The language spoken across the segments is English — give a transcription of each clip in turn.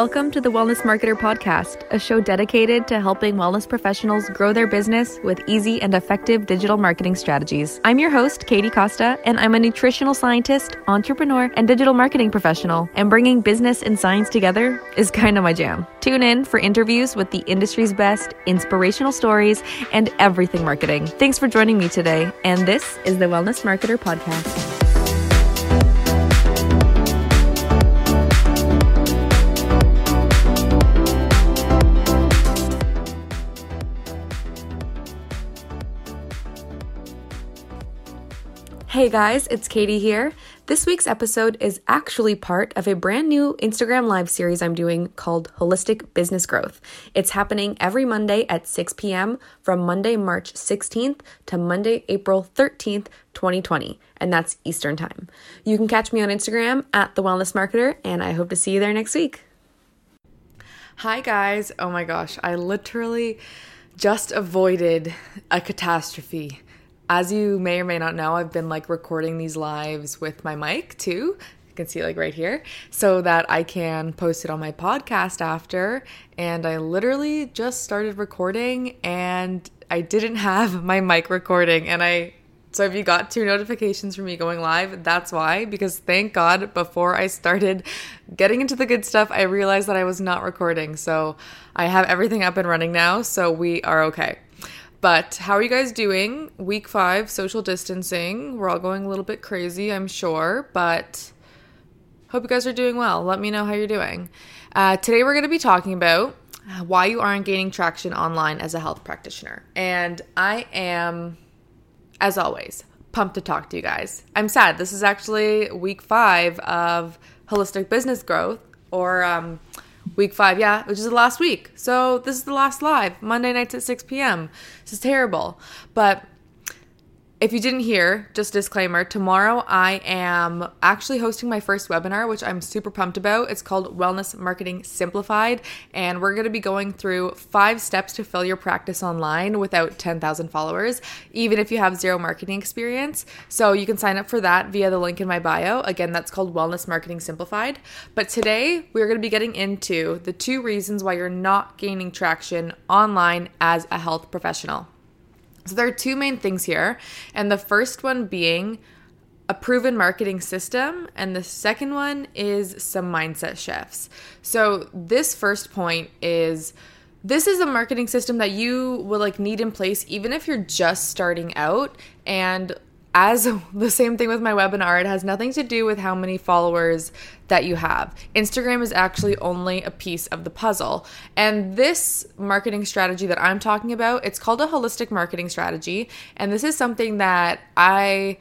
Welcome to the Wellness Marketer Podcast, a show dedicated to helping wellness professionals grow their business with easy and effective digital marketing strategies. I'm your host, Katie Costa, and I'm a nutritional scientist, entrepreneur, and digital marketing professional. And bringing business and science together is kind of my jam. Tune in for interviews with the industry's best, inspirational stories, and everything marketing. Thanks for joining me today. And this is the Wellness Marketer Podcast. Hey guys, it's Katie here. This week's episode is actually part of a brand new Instagram Live series I'm doing called Holistic Business Growth. It's happening every Monday at 6 p.m. from Monday, March 16th to Monday, April 13th, 2020, and that's Eastern Time. You can catch me on Instagram at The Wellness Marketer, and I hope to see you there next week. Hi guys, oh my gosh, I literally just avoided a catastrophe as you may or may not know, I've been like recording these lives with my mic too. You can see like right here so that I can post it on my podcast after. And I literally just started recording and I didn't have my mic recording. And I, so if you got two notifications from me going live, that's why. Because thank God before I started getting into the good stuff, I realized that I was not recording. So I have everything up and running now. So we are okay. But how are you guys doing? Week five, social distancing. We're all going a little bit crazy, I'm sure, but hope you guys are doing well. Let me know how you're doing. Uh, today, we're going to be talking about why you aren't gaining traction online as a health practitioner. And I am, as always, pumped to talk to you guys. I'm sad. This is actually week five of holistic business growth, or um, Week five, yeah, which is the last week. So this is the last live, Monday nights at 6 p.m. This is terrible. But if you didn't hear, just disclaimer, tomorrow I am actually hosting my first webinar, which I'm super pumped about. It's called Wellness Marketing Simplified, and we're going to be going through five steps to fill your practice online without 10,000 followers, even if you have zero marketing experience. So you can sign up for that via the link in my bio. Again, that's called Wellness Marketing Simplified. But today we're going to be getting into the two reasons why you're not gaining traction online as a health professional. So there are two main things here, and the first one being a proven marketing system, and the second one is some mindset shifts. So this first point is this is a marketing system that you will like need in place even if you're just starting out and as the same thing with my webinar, it has nothing to do with how many followers that you have. Instagram is actually only a piece of the puzzle. And this marketing strategy that I'm talking about, it's called a holistic marketing strategy. And this is something that I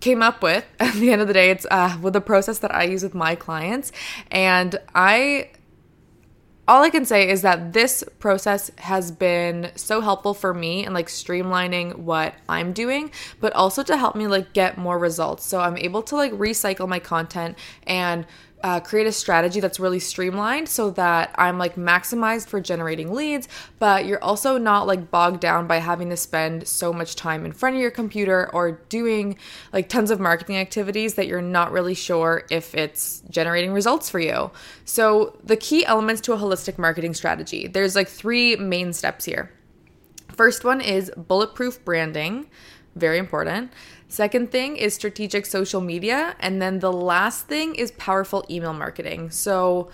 came up with at the end of the day it's uh, with the process that i use with my clients and i all I can say is that this process has been so helpful for me and like streamlining what I'm doing, but also to help me like get more results. So I'm able to like recycle my content and uh, create a strategy that's really streamlined so that I'm like maximized for generating leads, but you're also not like bogged down by having to spend so much time in front of your computer or doing like tons of marketing activities that you're not really sure if it's generating results for you. So, the key elements to a holistic marketing strategy there's like three main steps here. First one is bulletproof branding, very important. Second thing is strategic social media. And then the last thing is powerful email marketing. So,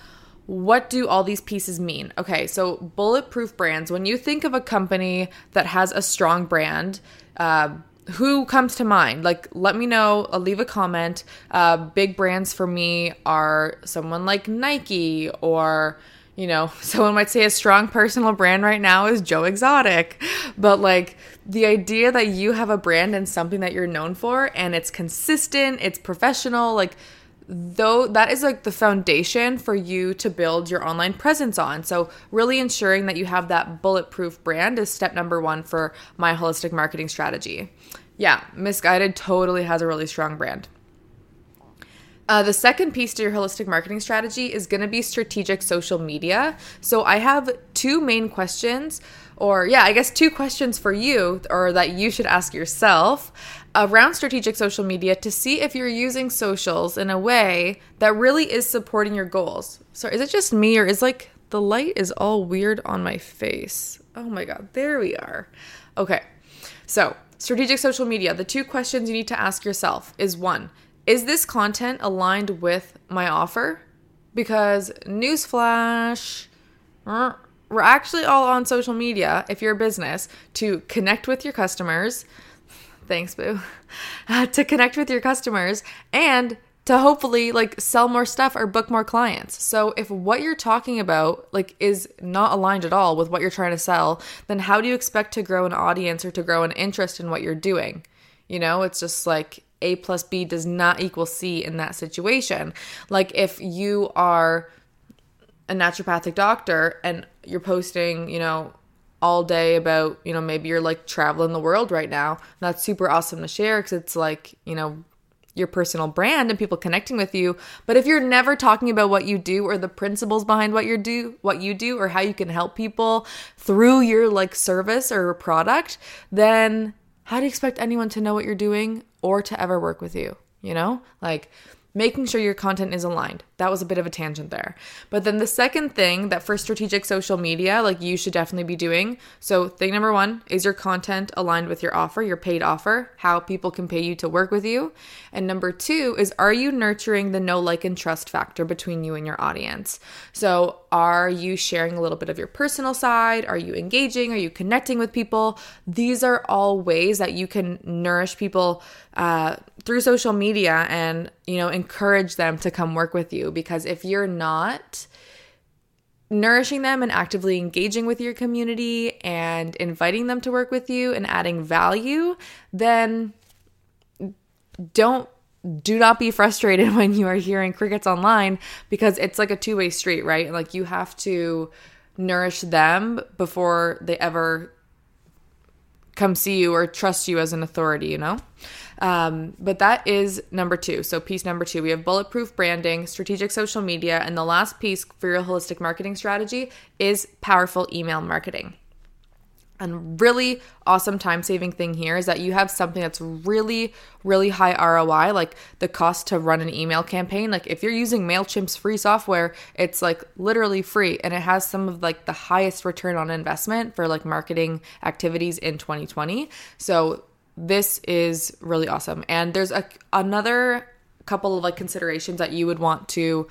what do all these pieces mean? Okay, so bulletproof brands, when you think of a company that has a strong brand, uh, who comes to mind? Like, let me know, I'll leave a comment. Uh, big brands for me are someone like Nike or you know, someone might say a strong personal brand right now is Joe Exotic, but like the idea that you have a brand and something that you're known for and it's consistent, it's professional, like though that is like the foundation for you to build your online presence on. So, really ensuring that you have that bulletproof brand is step number 1 for my holistic marketing strategy. Yeah, Missguided totally has a really strong brand. Uh, the second piece to your holistic marketing strategy is going to be strategic social media. So I have two main questions, or yeah, I guess two questions for you, or that you should ask yourself. around strategic social media to see if you're using socials in a way that really is supporting your goals. So is it just me or is like the light is all weird on my face? Oh my god, there we are. Okay. So, strategic social media, the two questions you need to ask yourself is one, is this content aligned with my offer? Because newsflash, mm, we're actually all on social media if you're a business to connect with your customers thanks boo to connect with your customers and to hopefully like sell more stuff or book more clients. So if what you're talking about like is not aligned at all with what you're trying to sell, then how do you expect to grow an audience or to grow an interest in what you're doing? You know, it's just like A plus B does not equal C in that situation. Like if you are a naturopathic doctor and you're posting, you know, all day about, you know, maybe you're like traveling the world right now. That's super awesome to share because it's like, you know, your personal brand and people connecting with you. But if you're never talking about what you do or the principles behind what you do, what you do or how you can help people through your like service or product, then how do you expect anyone to know what you're doing or to ever work with you? You know? Like making sure your content is aligned. That was a bit of a tangent there. But then the second thing that for strategic social media, like you should definitely be doing. So, thing number one is your content aligned with your offer, your paid offer, how people can pay you to work with you. And number two is are you nurturing the know like, and trust factor between you and your audience? So, are you sharing a little bit of your personal side? Are you engaging? Are you connecting with people? These are all ways that you can nourish people uh, through social media and you know encourage them to come work with you because if you're not nourishing them and actively engaging with your community and inviting them to work with you and adding value then don't do not be frustrated when you are hearing crickets online because it's like a two-way street right? Like you have to nourish them before they ever come see you or trust you as an authority you know um, but that is number two. So, piece number two, we have bulletproof branding, strategic social media, and the last piece for your holistic marketing strategy is powerful email marketing. And really awesome time saving thing here is that you have something that's really, really high ROI, like the cost to run an email campaign. Like if you're using MailChimp's free software, it's like literally free and it has some of like the highest return on investment for like marketing activities in 2020. So this is really awesome. And there's a another couple of like considerations that you would want to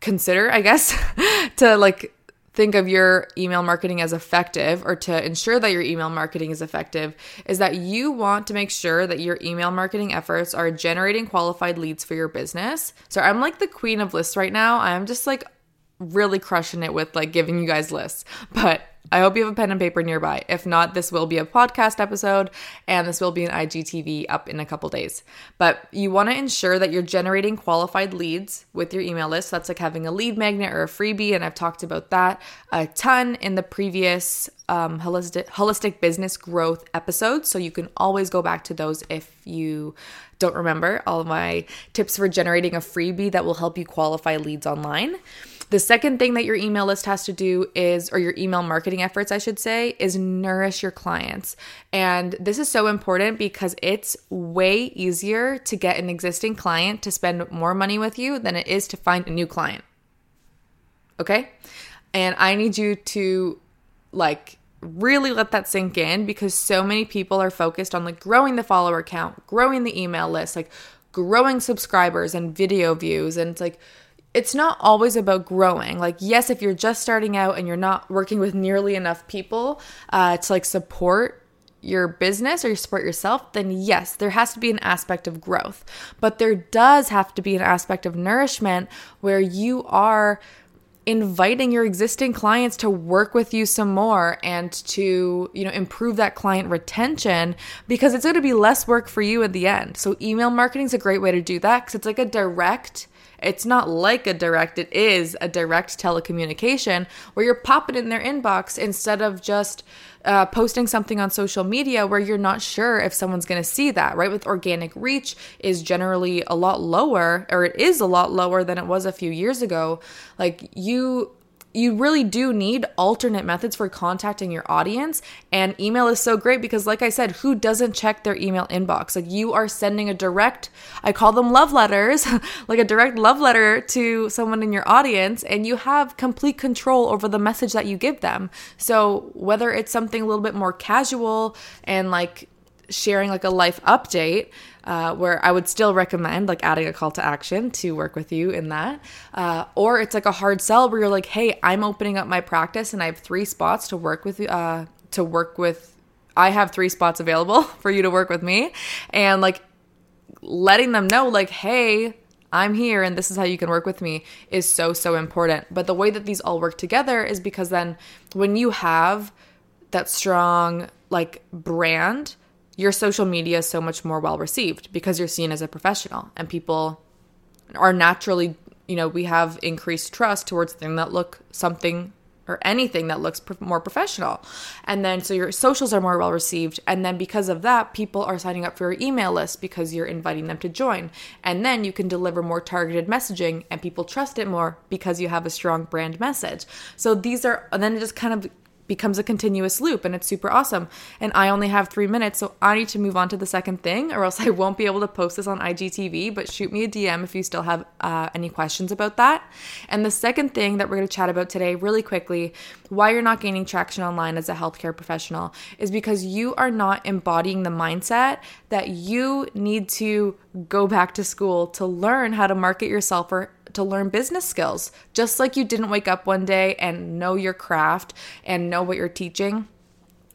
consider, I guess, to like think of your email marketing as effective or to ensure that your email marketing is effective is that you want to make sure that your email marketing efforts are generating qualified leads for your business. So I'm like the queen of lists right now. I'm just like really crushing it with like giving you guys lists. But I hope you have a pen and paper nearby. If not, this will be a podcast episode and this will be an IGTV up in a couple days. But you want to ensure that you're generating qualified leads with your email list. That's like having a lead magnet or a freebie. And I've talked about that a ton in the previous um, holistic, holistic business growth episodes. So you can always go back to those if you don't remember all my tips for generating a freebie that will help you qualify leads online. The second thing that your email list has to do is, or your email marketing efforts, I should say, is nourish your clients. And this is so important because it's way easier to get an existing client to spend more money with you than it is to find a new client. Okay? And I need you to like really let that sink in because so many people are focused on like growing the follower count, growing the email list, like growing subscribers and video views. And it's like, it's not always about growing. Like, yes, if you're just starting out and you're not working with nearly enough people uh, to like support your business or you support yourself, then yes, there has to be an aspect of growth. But there does have to be an aspect of nourishment where you are inviting your existing clients to work with you some more and to you know improve that client retention because it's going to be less work for you at the end so email marketing is a great way to do that because it's like a direct it's not like a direct, it is a direct telecommunication where you're popping in their inbox instead of just uh, posting something on social media where you're not sure if someone's going to see that, right? With organic reach is generally a lot lower, or it is a lot lower than it was a few years ago. Like you you really do need alternate methods for contacting your audience. And email is so great because, like I said, who doesn't check their email inbox? Like, you are sending a direct, I call them love letters, like a direct love letter to someone in your audience, and you have complete control over the message that you give them. So, whether it's something a little bit more casual and like sharing like a life update, uh, where I would still recommend like adding a call to action to work with you in that. Uh, or it's like a hard sell where you're like, hey, I'm opening up my practice and I have three spots to work with uh, to work with. I have three spots available for you to work with me, and like letting them know like, hey. I'm here and this is how you can work with me is so, so important. But the way that these all work together is because then when you have that strong like brand, your social media is so much more well received because you're seen as a professional and people are naturally you know we have increased trust towards things that look something or anything that looks more professional. And then so your socials are more well received. And then because of that people are signing up for your email list because you're inviting them to join. And then you can deliver more targeted messaging and people trust it more because you have a strong brand message. So these are and then it just kind of becomes a continuous loop and it's super awesome. And I only have three minutes, so I need to move on to the second thing, or else I won't be able to post this on IGTV. But shoot me a DM if you still have uh, any questions about that. And the second thing that we're going to chat about today, really quickly, why you're not gaining traction online as a healthcare professional, is because you are not embodying the mindset that you need to go back to school to learn how to market yourself or to learn business skills. Just like you didn't wake up one day and know your craft and know what you're teaching.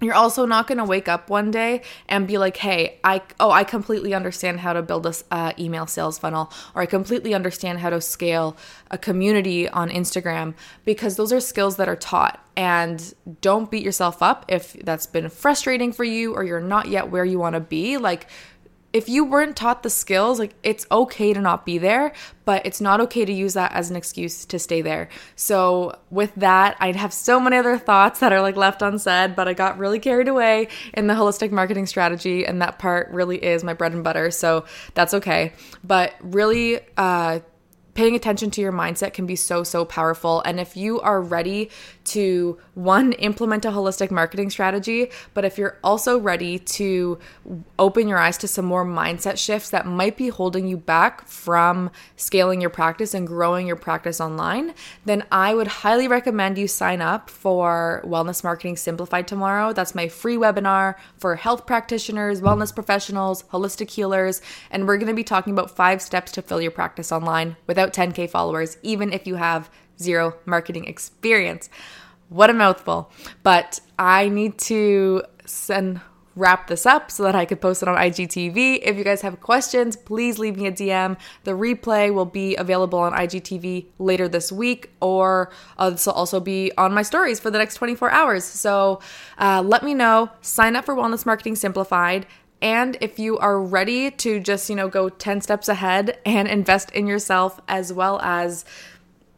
You're also not going to wake up one day and be like, "Hey, I oh, I completely understand how to build a uh, email sales funnel or I completely understand how to scale a community on Instagram" because those are skills that are taught. And don't beat yourself up if that's been frustrating for you or you're not yet where you want to be. Like if you weren't taught the skills, like it's okay to not be there, but it's not okay to use that as an excuse to stay there. So, with that, I'd have so many other thoughts that are like left unsaid, but I got really carried away in the holistic marketing strategy, and that part really is my bread and butter. So, that's okay. But really, uh, paying attention to your mindset can be so, so powerful. And if you are ready to, one, implement a holistic marketing strategy, but if you're also ready to open your eyes to some more mindset shifts that might be holding you back from scaling your practice and growing your practice online, then I would highly recommend you sign up for Wellness Marketing Simplified tomorrow. That's my free webinar for health practitioners, wellness professionals, holistic healers, and we're going to be talking about five steps to fill your practice online without about 10K followers, even if you have zero marketing experience. What a mouthful. But I need to send wrap this up so that I could post it on IGTV. If you guys have questions, please leave me a DM. The replay will be available on IGTV later this week, or uh, this will also be on my stories for the next 24 hours. So uh, let me know. Sign up for Wellness Marketing Simplified. And if you are ready to just, you know, go 10 steps ahead and invest in yourself as well as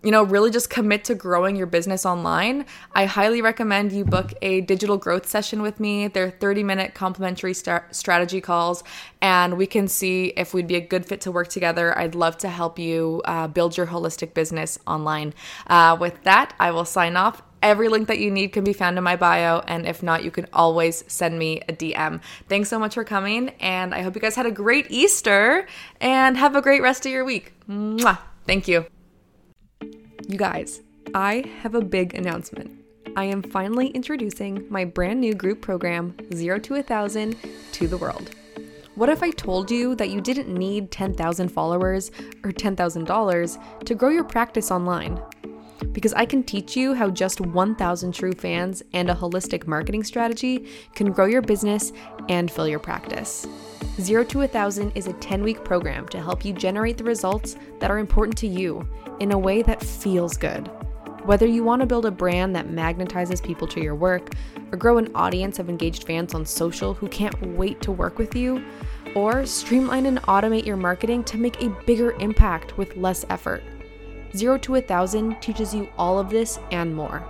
you know, really just commit to growing your business online, I highly recommend you book a digital growth session with me. They're 30 minute complimentary strategy calls, and we can see if we'd be a good fit to work together. I'd love to help you uh, build your holistic business online. Uh, with that, I will sign off Every link that you need can be found in my bio. And if not, you can always send me a DM. Thanks so much for coming. And I hope you guys had a great Easter and have a great rest of your week. Mwah. Thank you. You guys, I have a big announcement. I am finally introducing my brand new group program, Zero to a Thousand, to the world. What if I told you that you didn't need 10,000 followers or $10,000 to grow your practice online? Because I can teach you how just 1,000 true fans and a holistic marketing strategy can grow your business and fill your practice. Zero to a Thousand is a 10 week program to help you generate the results that are important to you in a way that feels good. Whether you want to build a brand that magnetizes people to your work, or grow an audience of engaged fans on social who can't wait to work with you, or streamline and automate your marketing to make a bigger impact with less effort. Zero to a Thousand teaches you all of this and more.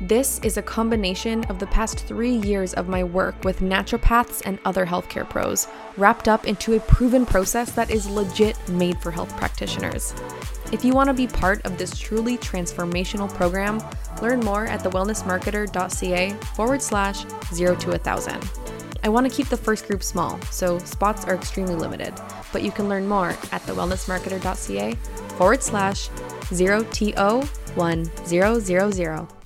This is a combination of the past three years of my work with naturopaths and other healthcare pros, wrapped up into a proven process that is legit made for health practitioners. If you want to be part of this truly transformational program, learn more at thewellnessmarketer.ca forward slash zero to a thousand. I want to keep the first group small, so spots are extremely limited, but you can learn more at thewellnessmarketer.ca forward slash 0TO1000.